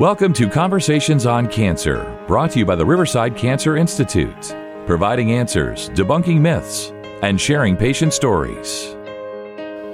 Welcome to Conversations on Cancer, brought to you by the Riverside Cancer Institute, providing answers, debunking myths, and sharing patient stories.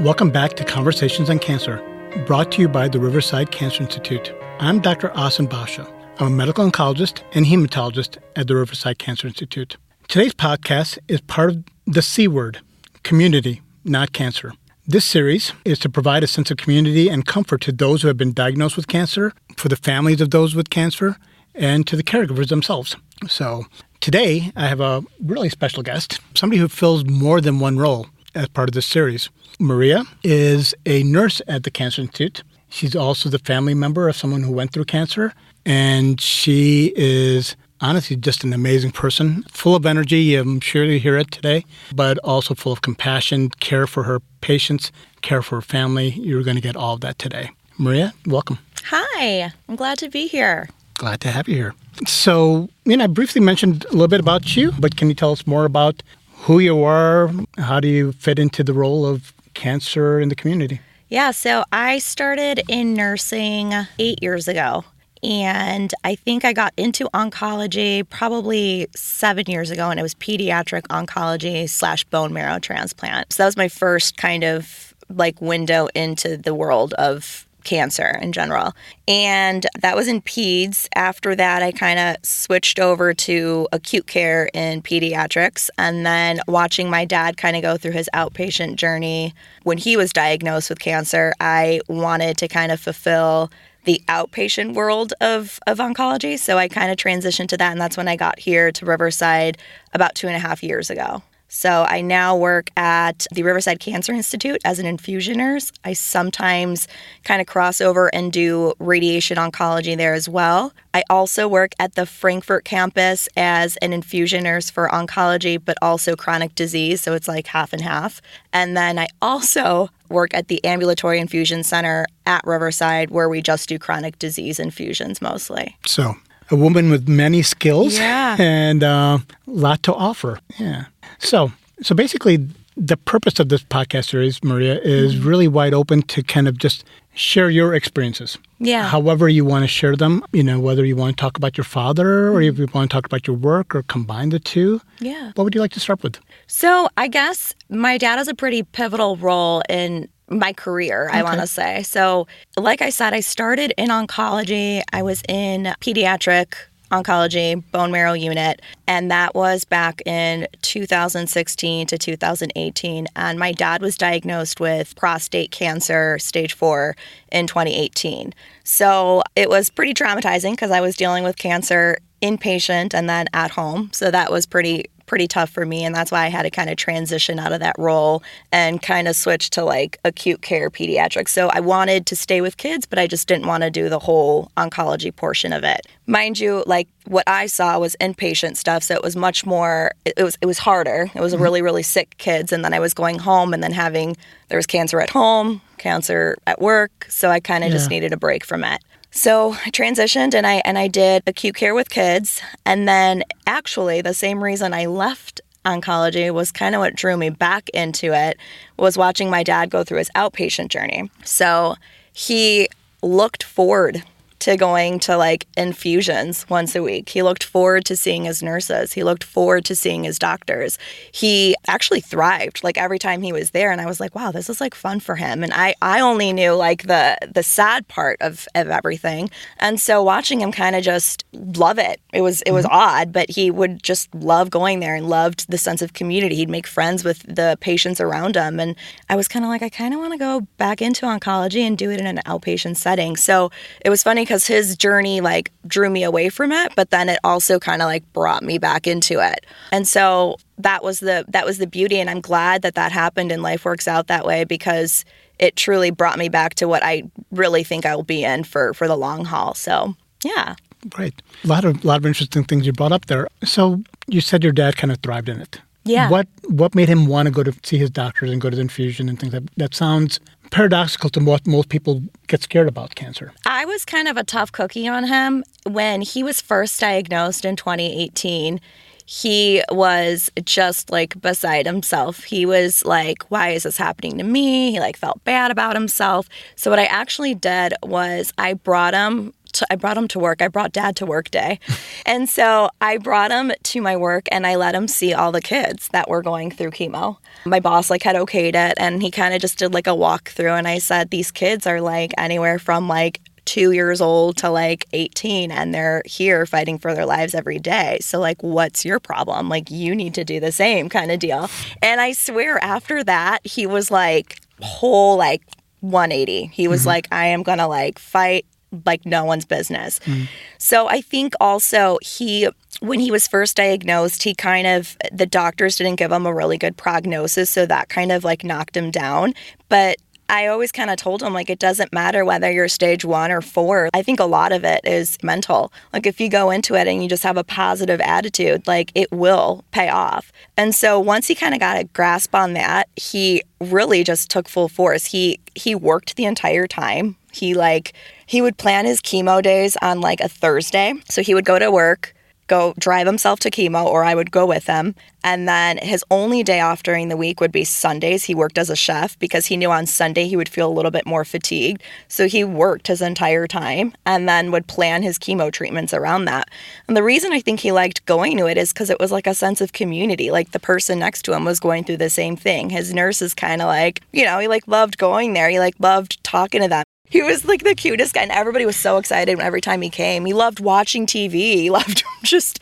Welcome back to Conversations on Cancer, brought to you by the Riverside Cancer Institute. I'm Dr. Ahsan Basha. I'm a medical oncologist and hematologist at the Riverside Cancer Institute. Today's podcast is part of the C word community, not cancer. This series is to provide a sense of community and comfort to those who have been diagnosed with cancer, for the families of those with cancer, and to the caregivers themselves. So, today I have a really special guest, somebody who fills more than one role as part of this series. Maria is a nurse at the Cancer Institute. She's also the family member of someone who went through cancer, and she is honestly just an amazing person, full of energy. I'm sure you hear it today, but also full of compassion, care for her patients, care for her family. You're going to get all of that today. Maria, welcome. Hi, I'm glad to be here. Glad to have you here. So, you know, I briefly mentioned a little bit about you, but can you tell us more about who you are? How do you fit into the role of cancer in the community? Yeah, so I started in nursing eight years ago. And I think I got into oncology probably seven years ago, and it was pediatric oncology slash bone marrow transplant. So that was my first kind of like window into the world of cancer in general. And that was in peds. After that, I kind of switched over to acute care in pediatrics. And then watching my dad kind of go through his outpatient journey when he was diagnosed with cancer, I wanted to kind of fulfill the outpatient world of, of oncology. So I kind of transitioned to that. And that's when I got here to Riverside about two and a half years ago. So I now work at the Riverside Cancer Institute as an infusion nurse. I sometimes kind of cross over and do radiation oncology there as well. I also work at the Frankfort campus as an infusion nurse for oncology, but also chronic disease. So it's like half and half. And then I also work at the ambulatory infusion center at Riverside, where we just do chronic disease infusions mostly. So, a woman with many skills Yeah. and a uh, lot to offer. Yeah. So, so basically, the purpose of this podcast series, Maria, is really wide open to kind of just share your experiences. Yeah. However, you want to share them, you know, whether you want to talk about your father or if you want to talk about your work or combine the two. Yeah. What would you like to start with? So I guess my dad has a pretty pivotal role in my career, I want to say. So, like I said, I started in oncology. I was in pediatric oncology, bone marrow unit, and that was back in 2016 to 2018. And my dad was diagnosed with prostate cancer, stage four, in 2018. So it was pretty traumatizing because I was dealing with cancer inpatient and then at home. So that was pretty pretty tough for me and that's why I had to kind of transition out of that role and kind of switch to like acute care pediatrics. So I wanted to stay with kids, but I just didn't want to do the whole oncology portion of it. Mind you, like what I saw was inpatient stuff, so it was much more it was it was harder. It was mm-hmm. really really sick kids and then I was going home and then having there was cancer at home, cancer at work, so I kind of just needed a break from it. So I transitioned and I and I did acute care with kids and then actually the same reason I left oncology was kind of what drew me back into it was watching my dad go through his outpatient journey. So he looked forward to going to like infusions once a week. He looked forward to seeing his nurses. He looked forward to seeing his doctors. He actually thrived like every time he was there and I was like, wow, this is like fun for him. And I I only knew like the the sad part of of everything. And so watching him kind of just love it. It was it was mm-hmm. odd, but he would just love going there and loved the sense of community. He'd make friends with the patients around him and I was kind of like I kind of want to go back into oncology and do it in an outpatient setting. So it was funny cuz his journey like drew me away from it, but then it also kind of like brought me back into it. And so that was the that was the beauty and I'm glad that that happened and life works out that way because it truly brought me back to what I really think I will be in for for the long haul. So, yeah. Right. A lot of lot of interesting things you brought up there. So you said your dad kind of thrived in it. Yeah. What what made him want to go to see his doctors and go to the infusion and things like that? That sounds paradoxical to what most people get scared about cancer. I was kind of a tough cookie on him when he was first diagnosed in 2018. He was just like beside himself. He was like, Why is this happening to me? He like felt bad about himself. So, what I actually did was I brought him to, I brought him to work. I brought dad to work day. and so I brought him to my work and I let him see all the kids that were going through chemo. My boss like had okayed it and he kind of just did like a walkthrough and I said these kids are like anywhere from like two years old to like 18 and they're here fighting for their lives every day. So, like, what's your problem? Like, you need to do the same kind of deal. And I swear, after that, he was like, whole like 180. He was mm-hmm. like, I am going to like fight like no one's business. Mm. So I think also he when he was first diagnosed, he kind of the doctors didn't give him a really good prognosis, so that kind of like knocked him down. But I always kind of told him, like, it doesn't matter whether you're stage one or four. I think a lot of it is mental. Like, if you go into it and you just have a positive attitude, like, it will pay off. And so once he kind of got a grasp on that, he really just took full force. He, he worked the entire time. He, like, he would plan his chemo days on like a Thursday. So he would go to work, go drive himself to chemo or I would go with him. And then his only day off during the week would be Sundays. He worked as a chef because he knew on Sunday he would feel a little bit more fatigued. So he worked his entire time and then would plan his chemo treatments around that. And the reason I think he liked going to it is because it was like a sense of community. Like the person next to him was going through the same thing. His nurse is kind of like, you know, he like loved going there. He like loved talking to them. He was like the cutest guy, and everybody was so excited every time he came. He loved watching TV. He loved just,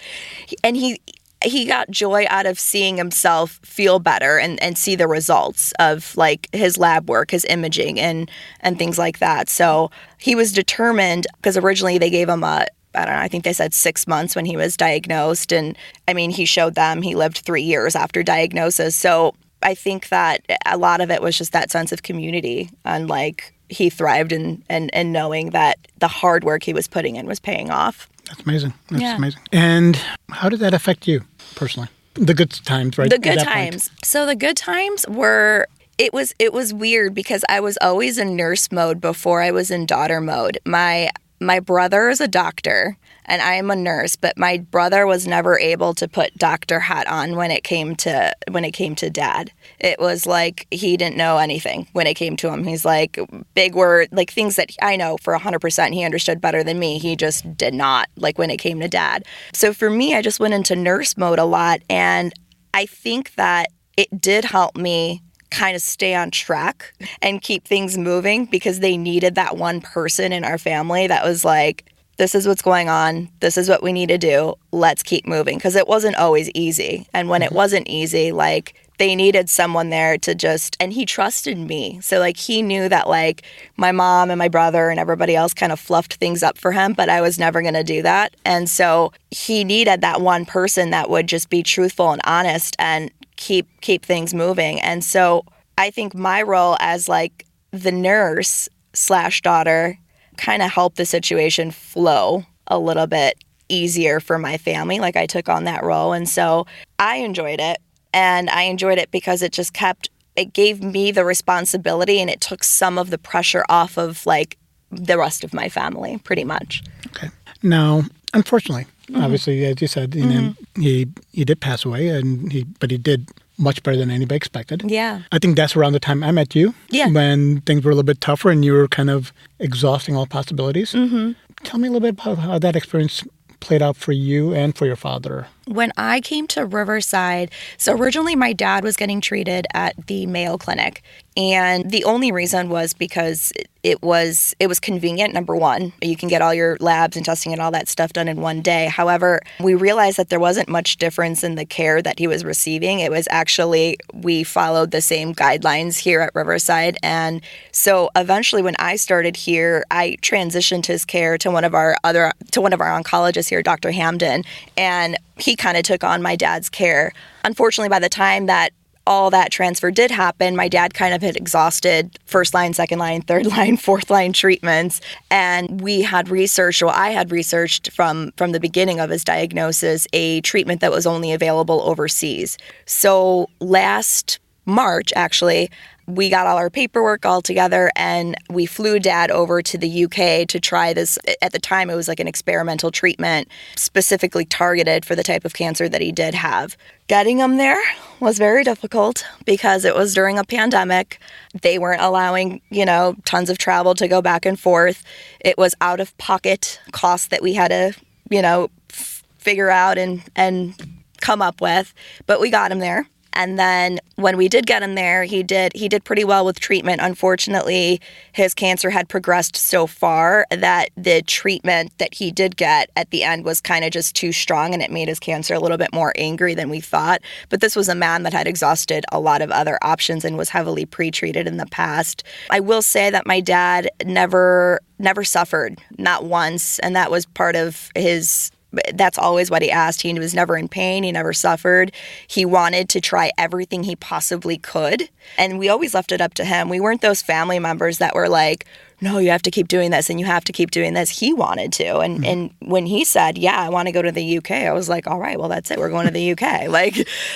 and he he got joy out of seeing himself feel better and, and see the results of like his lab work, his imaging, and and things like that. So he was determined because originally they gave him a I don't know, I think they said six months when he was diagnosed. And I mean, he showed them he lived three years after diagnosis. So I think that a lot of it was just that sense of community and like he thrived in and in, in knowing that the hard work he was putting in was paying off. That's amazing. That's yeah. amazing. And how did that affect you personally? The good times, right? The good times. Point. So the good times were it was it was weird because I was always in nurse mode before I was in daughter mode. My my brother is a doctor and I am a nurse, but my brother was never able to put doctor hat on when it came to when it came to dad. It was like he didn't know anything when it came to him. He's like big word, like things that I know for 100% he understood better than me. He just did not like when it came to dad. So for me, I just went into nurse mode a lot and I think that it did help me kind of stay on track and keep things moving because they needed that one person in our family that was like this is what's going on. This is what we need to do. Let's keep moving. Because it wasn't always easy. And when it mm-hmm. wasn't easy, like they needed someone there to just, and he trusted me. So, like, he knew that, like, my mom and my brother and everybody else kind of fluffed things up for him, but I was never going to do that. And so he needed that one person that would just be truthful and honest and keep keep things moving. And so I think my role as like the nurse slash daughter kind of help the situation flow a little bit easier for my family. Like I took on that role. And so I enjoyed it. And I enjoyed it because it just kept, it gave me the responsibility and it took some of the pressure off of like the rest of my family, pretty much. Okay. Now, unfortunately, mm-hmm. obviously, as you said, you mm-hmm. know, he he did pass away, and he but he did much better than anybody expected. Yeah. I think that's around the time I met you. Yeah. When things were a little bit tougher and you were kind of exhausting all possibilities. Mm-hmm. Tell me a little bit about how that experience played out for you and for your father? When I came to Riverside, so originally my dad was getting treated at the Mayo Clinic, and the only reason was because it was it was convenient number 1 you can get all your labs and testing and all that stuff done in one day. However we realized that there wasn't much difference in the care that he was receiving. It was actually we followed the same guidelines here at Riverside. And so eventually when I started here I transitioned his care to one of our other to one of our oncologists here Dr. Hamden. And he kind of took on my dad's care. Unfortunately, by the time that all that transfer did happen, my dad kind of had exhausted first line, second line, third line, fourth line treatments. And we had researched, well, I had researched from from the beginning of his diagnosis, a treatment that was only available overseas. So last March, actually, we got all our paperwork all together and we flew dad over to the UK to try this. At the time, it was like an experimental treatment specifically targeted for the type of cancer that he did have. Getting him there was very difficult because it was during a pandemic. They weren't allowing, you know, tons of travel to go back and forth. It was out of pocket costs that we had to, you know, f- figure out and, and come up with. But we got him there and then when we did get him there, he did he did pretty well with treatment. Unfortunately, his cancer had progressed so far that the treatment that he did get at the end was kind of just too strong and it made his cancer a little bit more angry than we thought. But this was a man that had exhausted a lot of other options and was heavily pre-treated in the past. I will say that my dad never never suffered, not once, and that was part of his that's always what he asked. He was never in pain, he never suffered. He wanted to try everything he possibly could. And we always left it up to him. We weren't those family members that were like, no, you have to keep doing this and you have to keep doing this. He wanted to. And mm-hmm. and when he said, Yeah, I want to go to the UK, I was like, All right, well that's it. We're going to the UK. like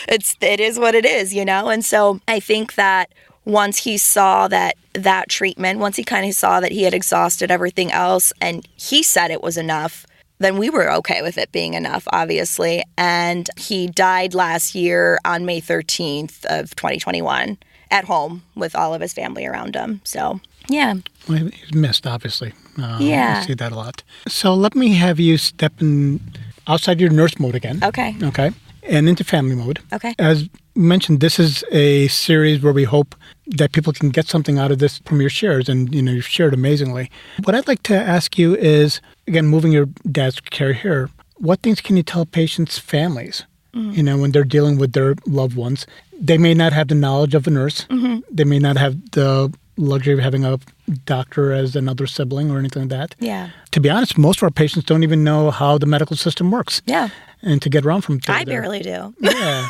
it's it is what it is, you know? And so I think that once he saw that that treatment, once he kind of saw that he had exhausted everything else and he said it was enough, then we were okay with it being enough, obviously. And he died last year on May 13th of 2021 at home with all of his family around him. So, yeah. Well, he's missed, obviously. Uh, yeah. I see that a lot. So let me have you step in outside your nurse mode again. Okay. Okay. And into family mode. Okay. As mentioned, this is a series where we hope that people can get something out of this from your shares, and you know you've shared amazingly. What I'd like to ask you is, again, moving your dad's care here, what things can you tell patients' families? Mm-hmm. You know, when they're dealing with their loved ones, they may not have the knowledge of a nurse. Mm-hmm. They may not have the luxury of having a doctor as another sibling or anything like that. Yeah. To be honest, most of our patients don't even know how the medical system works. Yeah. And to get around from I barely do. Yeah.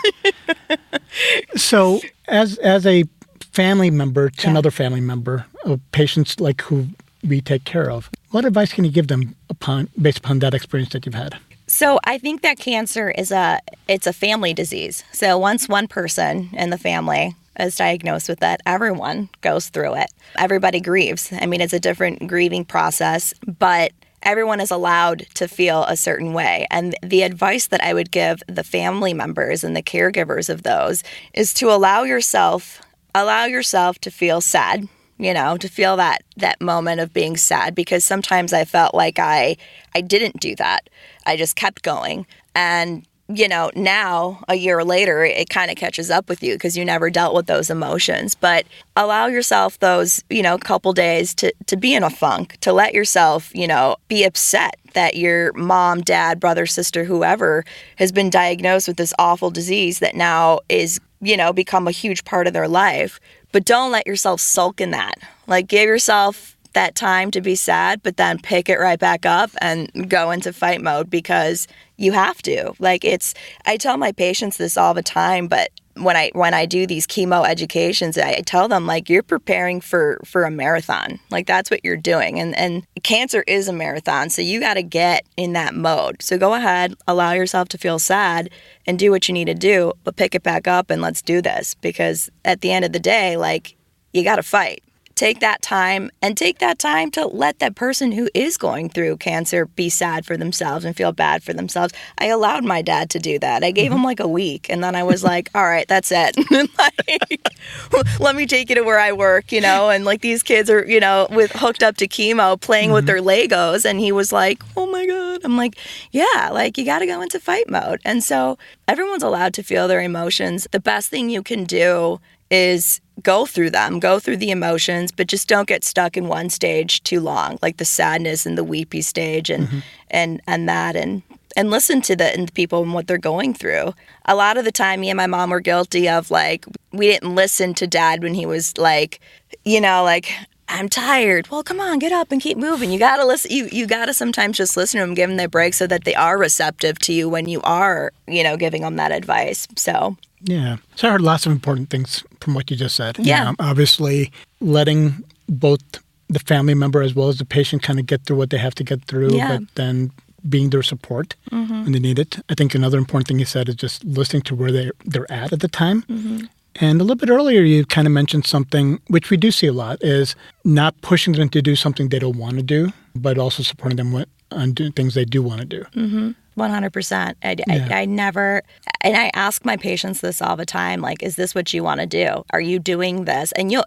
so as as a family member to yeah. another family member of patients like who we take care of, what advice can you give them upon based upon that experience that you've had? So I think that cancer is a it's a family disease. So once one person in the family is diagnosed with that, everyone goes through it. Everybody grieves. I mean, it's a different grieving process, but everyone is allowed to feel a certain way. And the advice that I would give the family members and the caregivers of those is to allow yourself allow yourself to feel sad you know to feel that that moment of being sad because sometimes i felt like i i didn't do that i just kept going and you know, now a year later, it kind of catches up with you because you never dealt with those emotions. But allow yourself those, you know, couple days to, to be in a funk, to let yourself, you know, be upset that your mom, dad, brother, sister, whoever has been diagnosed with this awful disease that now is, you know, become a huge part of their life. But don't let yourself sulk in that. Like, give yourself that time to be sad, but then pick it right back up and go into fight mode because you have to. Like it's I tell my patients this all the time, but when I when I do these chemo educations, I tell them like you're preparing for for a marathon. Like that's what you're doing. And and cancer is a marathon, so you got to get in that mode. So go ahead, allow yourself to feel sad and do what you need to do, but pick it back up and let's do this because at the end of the day, like you got to fight take that time and take that time to let that person who is going through cancer be sad for themselves and feel bad for themselves. I allowed my dad to do that. I gave mm-hmm. him like a week and then I was like, all right, that's it. like, let me take you to where I work, you know, and like these kids are, you know, with hooked up to chemo playing mm-hmm. with their Legos and he was like, "Oh my god." I'm like, "Yeah, like you got to go into fight mode." And so everyone's allowed to feel their emotions. The best thing you can do is go through them, go through the emotions, but just don't get stuck in one stage too long, like the sadness and the weepy stage and mm-hmm. and and that and and listen to the, and the people and what they're going through. A lot of the time me and my mom were guilty of like we didn't listen to dad when he was like, you know, like I'm tired. Well, come on, get up and keep moving. You gotta listen. You you gotta sometimes just listen to them, give them their break, so that they are receptive to you when you are, you know, giving them that advice. So yeah. So I heard lots of important things from what you just said. Yeah. obviously, letting both the family member as well as the patient kind of get through what they have to get through, yeah. but then being their support mm-hmm. when they need it. I think another important thing you said is just listening to where they they're at at the time. Mm-hmm. And a little bit earlier, you kind of mentioned something which we do see a lot is not pushing them to do something they don't want to do, but also supporting them with, on doing things they do want to do. Mm-hmm. 100%. I, Yeah. I, I never, and I ask my patients this all the time like, is this what you want to do? Are you doing this? And you'll,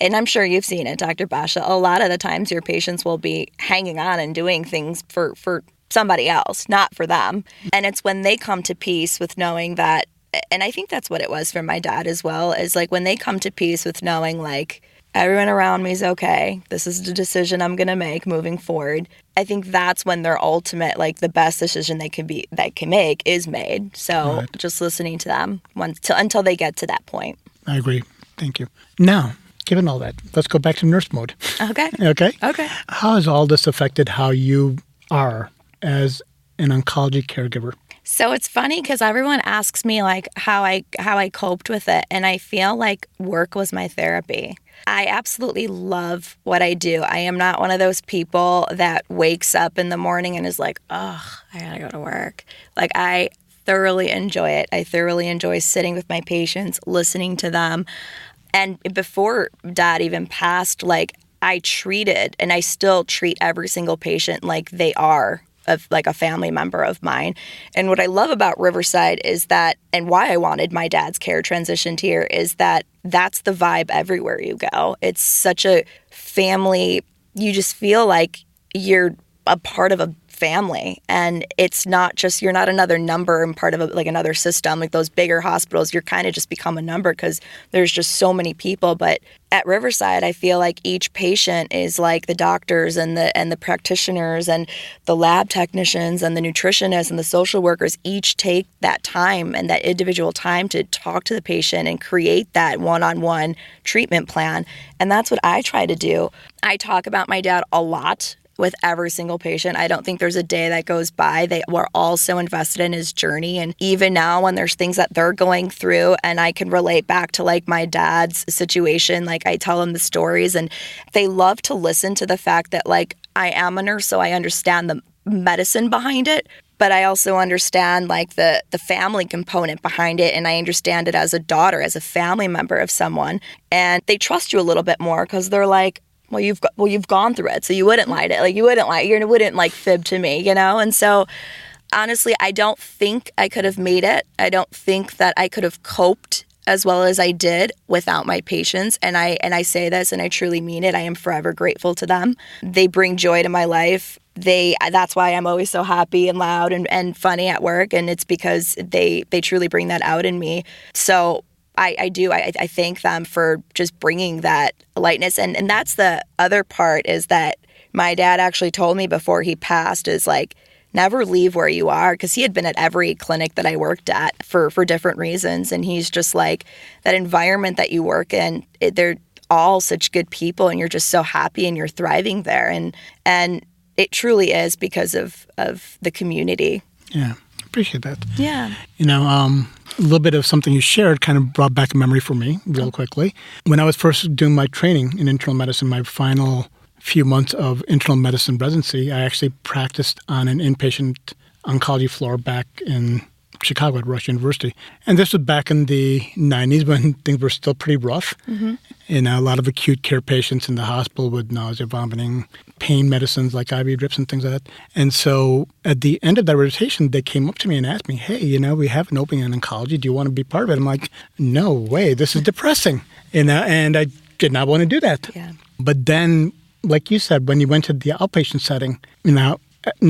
and I'm sure you've seen it, Dr. Basha. A lot of the times your patients will be hanging on and doing things for, for somebody else, not for them. And it's when they come to peace with knowing that, and I think that's what it was for my dad as well, is like when they come to peace with knowing like, everyone around me is okay. This is the decision I'm going to make moving forward. I think that's when their ultimate, like the best decision they can be, they can make is made. So Right. just listening to them once till, until they get to that point. I agree. Thank you. Now, given all that, let's go back to nurse mode. Okay. Okay. Okay. How has all this affected how you are as an oncology caregiver? So it's funny because everyone asks me like how I how I coped with it, and I feel like work was my therapy. I absolutely love what I do. I am not one of those people that wakes up in the morning and is like, "Oh, I gotta go to work." Like I thoroughly enjoy it. I thoroughly enjoy sitting with my patients, listening to them, and before dad even passed, like I treated and I still treat every single patient like they are of like a family member of mine. And what I love about Riverside is that and why I wanted my dad's care transitioned here is that that's the vibe everywhere you go. It's such a family you just feel like you're a part of a family. And it's not just you're not another number and part of a, like another system. Like those bigger hospitals you're kind of just become a number because there's just so many people. But at riverside i feel like each patient is like the doctors and the and the practitioners and the lab technicians and the nutritionists and the social workers each take that time and that individual time to talk to the patient and create that one-on-one treatment plan. And that's what i try to do. I talk about my dad a lot with every single patient. I don't think there's a day that goes by. They were all so invested in his journey. And even now, when there's things that they're going through, and I can relate back to like my dad's situation, like I tell them the stories, and they love to listen to the fact that, like, I am a nurse, so I understand the medicine behind it. But I also understand like the the family component behind it, and I understand it as a daughter, as a family member of someone, and they trust you a little bit more because they're like, well you've got, well you've gone through it so you wouldn't lie to like you wouldn't lie you wouldn't like fib to me you know? And so honestly i don't think i could have made it. I don't think that i could have coped as well as i did without my patients and i and i say this and i truly mean it. I am forever grateful to them. They bring joy to my life. They that's why i'm always so happy and loud and, and funny at work and it's because they they truly bring that out in me. So I, I do. I, I thank them for just bringing that lightness. And, and that's the other part is that my dad actually told me before he passed is like, never leave where you are because he had been at every clinic that I worked at for, for different reasons. And he's just like, that environment that you work in, it, they're all such good people and you're just so happy and you're thriving there. And, and it truly is because of, of the community. Yeah, appreciate that. Yeah. You know, um, a little bit of something you shared kind of brought back a memory for me real quickly. When I was first doing my training in internal medicine, my final few months of internal medicine residency, I actually practiced on an inpatient oncology floor back in Chicago at Rush University. And this was back in the 90s when things were still pretty rough. Mm-hmm. And a lot of acute care patients in the hospital with nausea, vomiting, pain medicines like IV drips and things like that. And so at the end of that rotation, they came up to me and asked me, hey, you know, we have an opening in oncology. Do you want to be part of it? I'm like, no way. This is depressing. You know, and I did not want to do that. Yeah. But then, like you said, when you went to the outpatient setting, you know,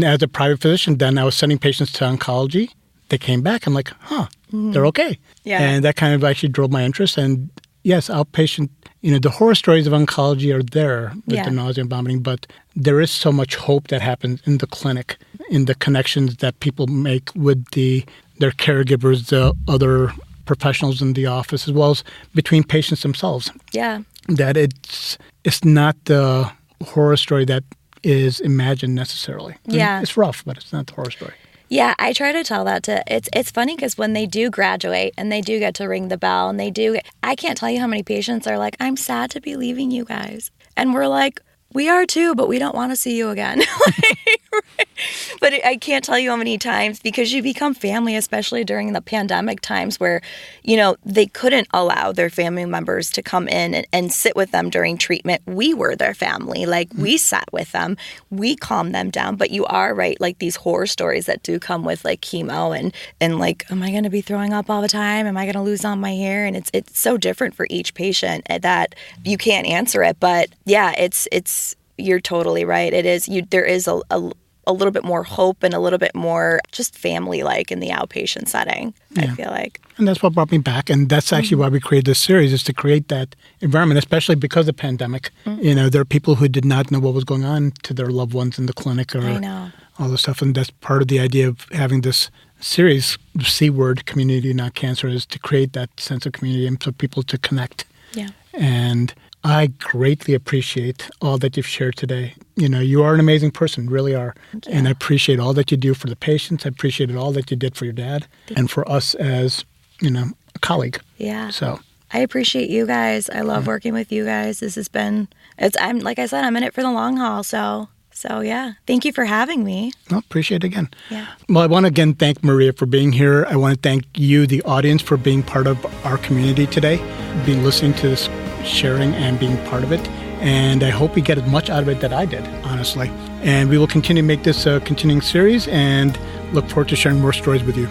as a private physician, then I was sending patients to oncology. They came back. I'm like, huh, they're okay. Yeah. And that kind of actually drove my interest. And yes, outpatient, you know, the horror stories of oncology are there with Yeah. the nausea and vomiting, but there is so much hope that happens in the clinic, in the connections that people make with the their caregivers, the other professionals in the office, as well as between patients themselves Yeah. that it's it's not the horror story that is imagined necessarily. Yeah. it's rough, but it's not the horror story. Yeah, I try to tell that to it's it's funny because when they do graduate and they do get to ring the bell and they do I can't tell you how many patients are like, I'm sad to be leaving you guys. And we're like, we are too, but we don't want to see you again. but I can't tell you how many times because you become family, especially during the pandemic times where, you know, they couldn't allow their family members to come in and, and sit with them during treatment. We were their family. Like mm-hmm. we sat with them, we calmed them down. But you are right, like these horror stories that do come with like chemo and and like, am I going to be throwing up all the time? Am I going to lose all my hair? And it's it's so different for each patient that you can't answer it. But yeah, it's it's you're totally right. It is you. There is a, a a little bit more hope and a little bit more just family like in the outpatient setting. Yeah. I feel like. And that's what brought me back. And that's actually mm-hmm. why we created this series is to create that environment, especially because of the pandemic. Mm-hmm. You know, there are people who did not know what was going on to their loved ones in the clinic or all this stuff. And that's part of the idea of having this series, C word community, not cancer, is to create that sense of community and for people to connect. Yeah. And I greatly appreciate all that you've shared today. You know, you are an amazing person, really are. And I appreciate all that you do for the patients. I appreciated all that you did for your dad Thank and for us as, you know, a colleague. Yeah. So I appreciate you guys. I love yeah. working with you guys. This has been it's I'm like I said, I'm in it for the long haul, so so yeah, thank you for having me. Well, appreciate it again. Yeah. Well, I want to again thank Maria for being here. I want to thank you, the audience, for being part of our community today, being listening to this sharing and being part of it. And I hope you get as much out of it that I did, honestly. And we will continue to make this a continuing series and look forward to sharing more stories with you.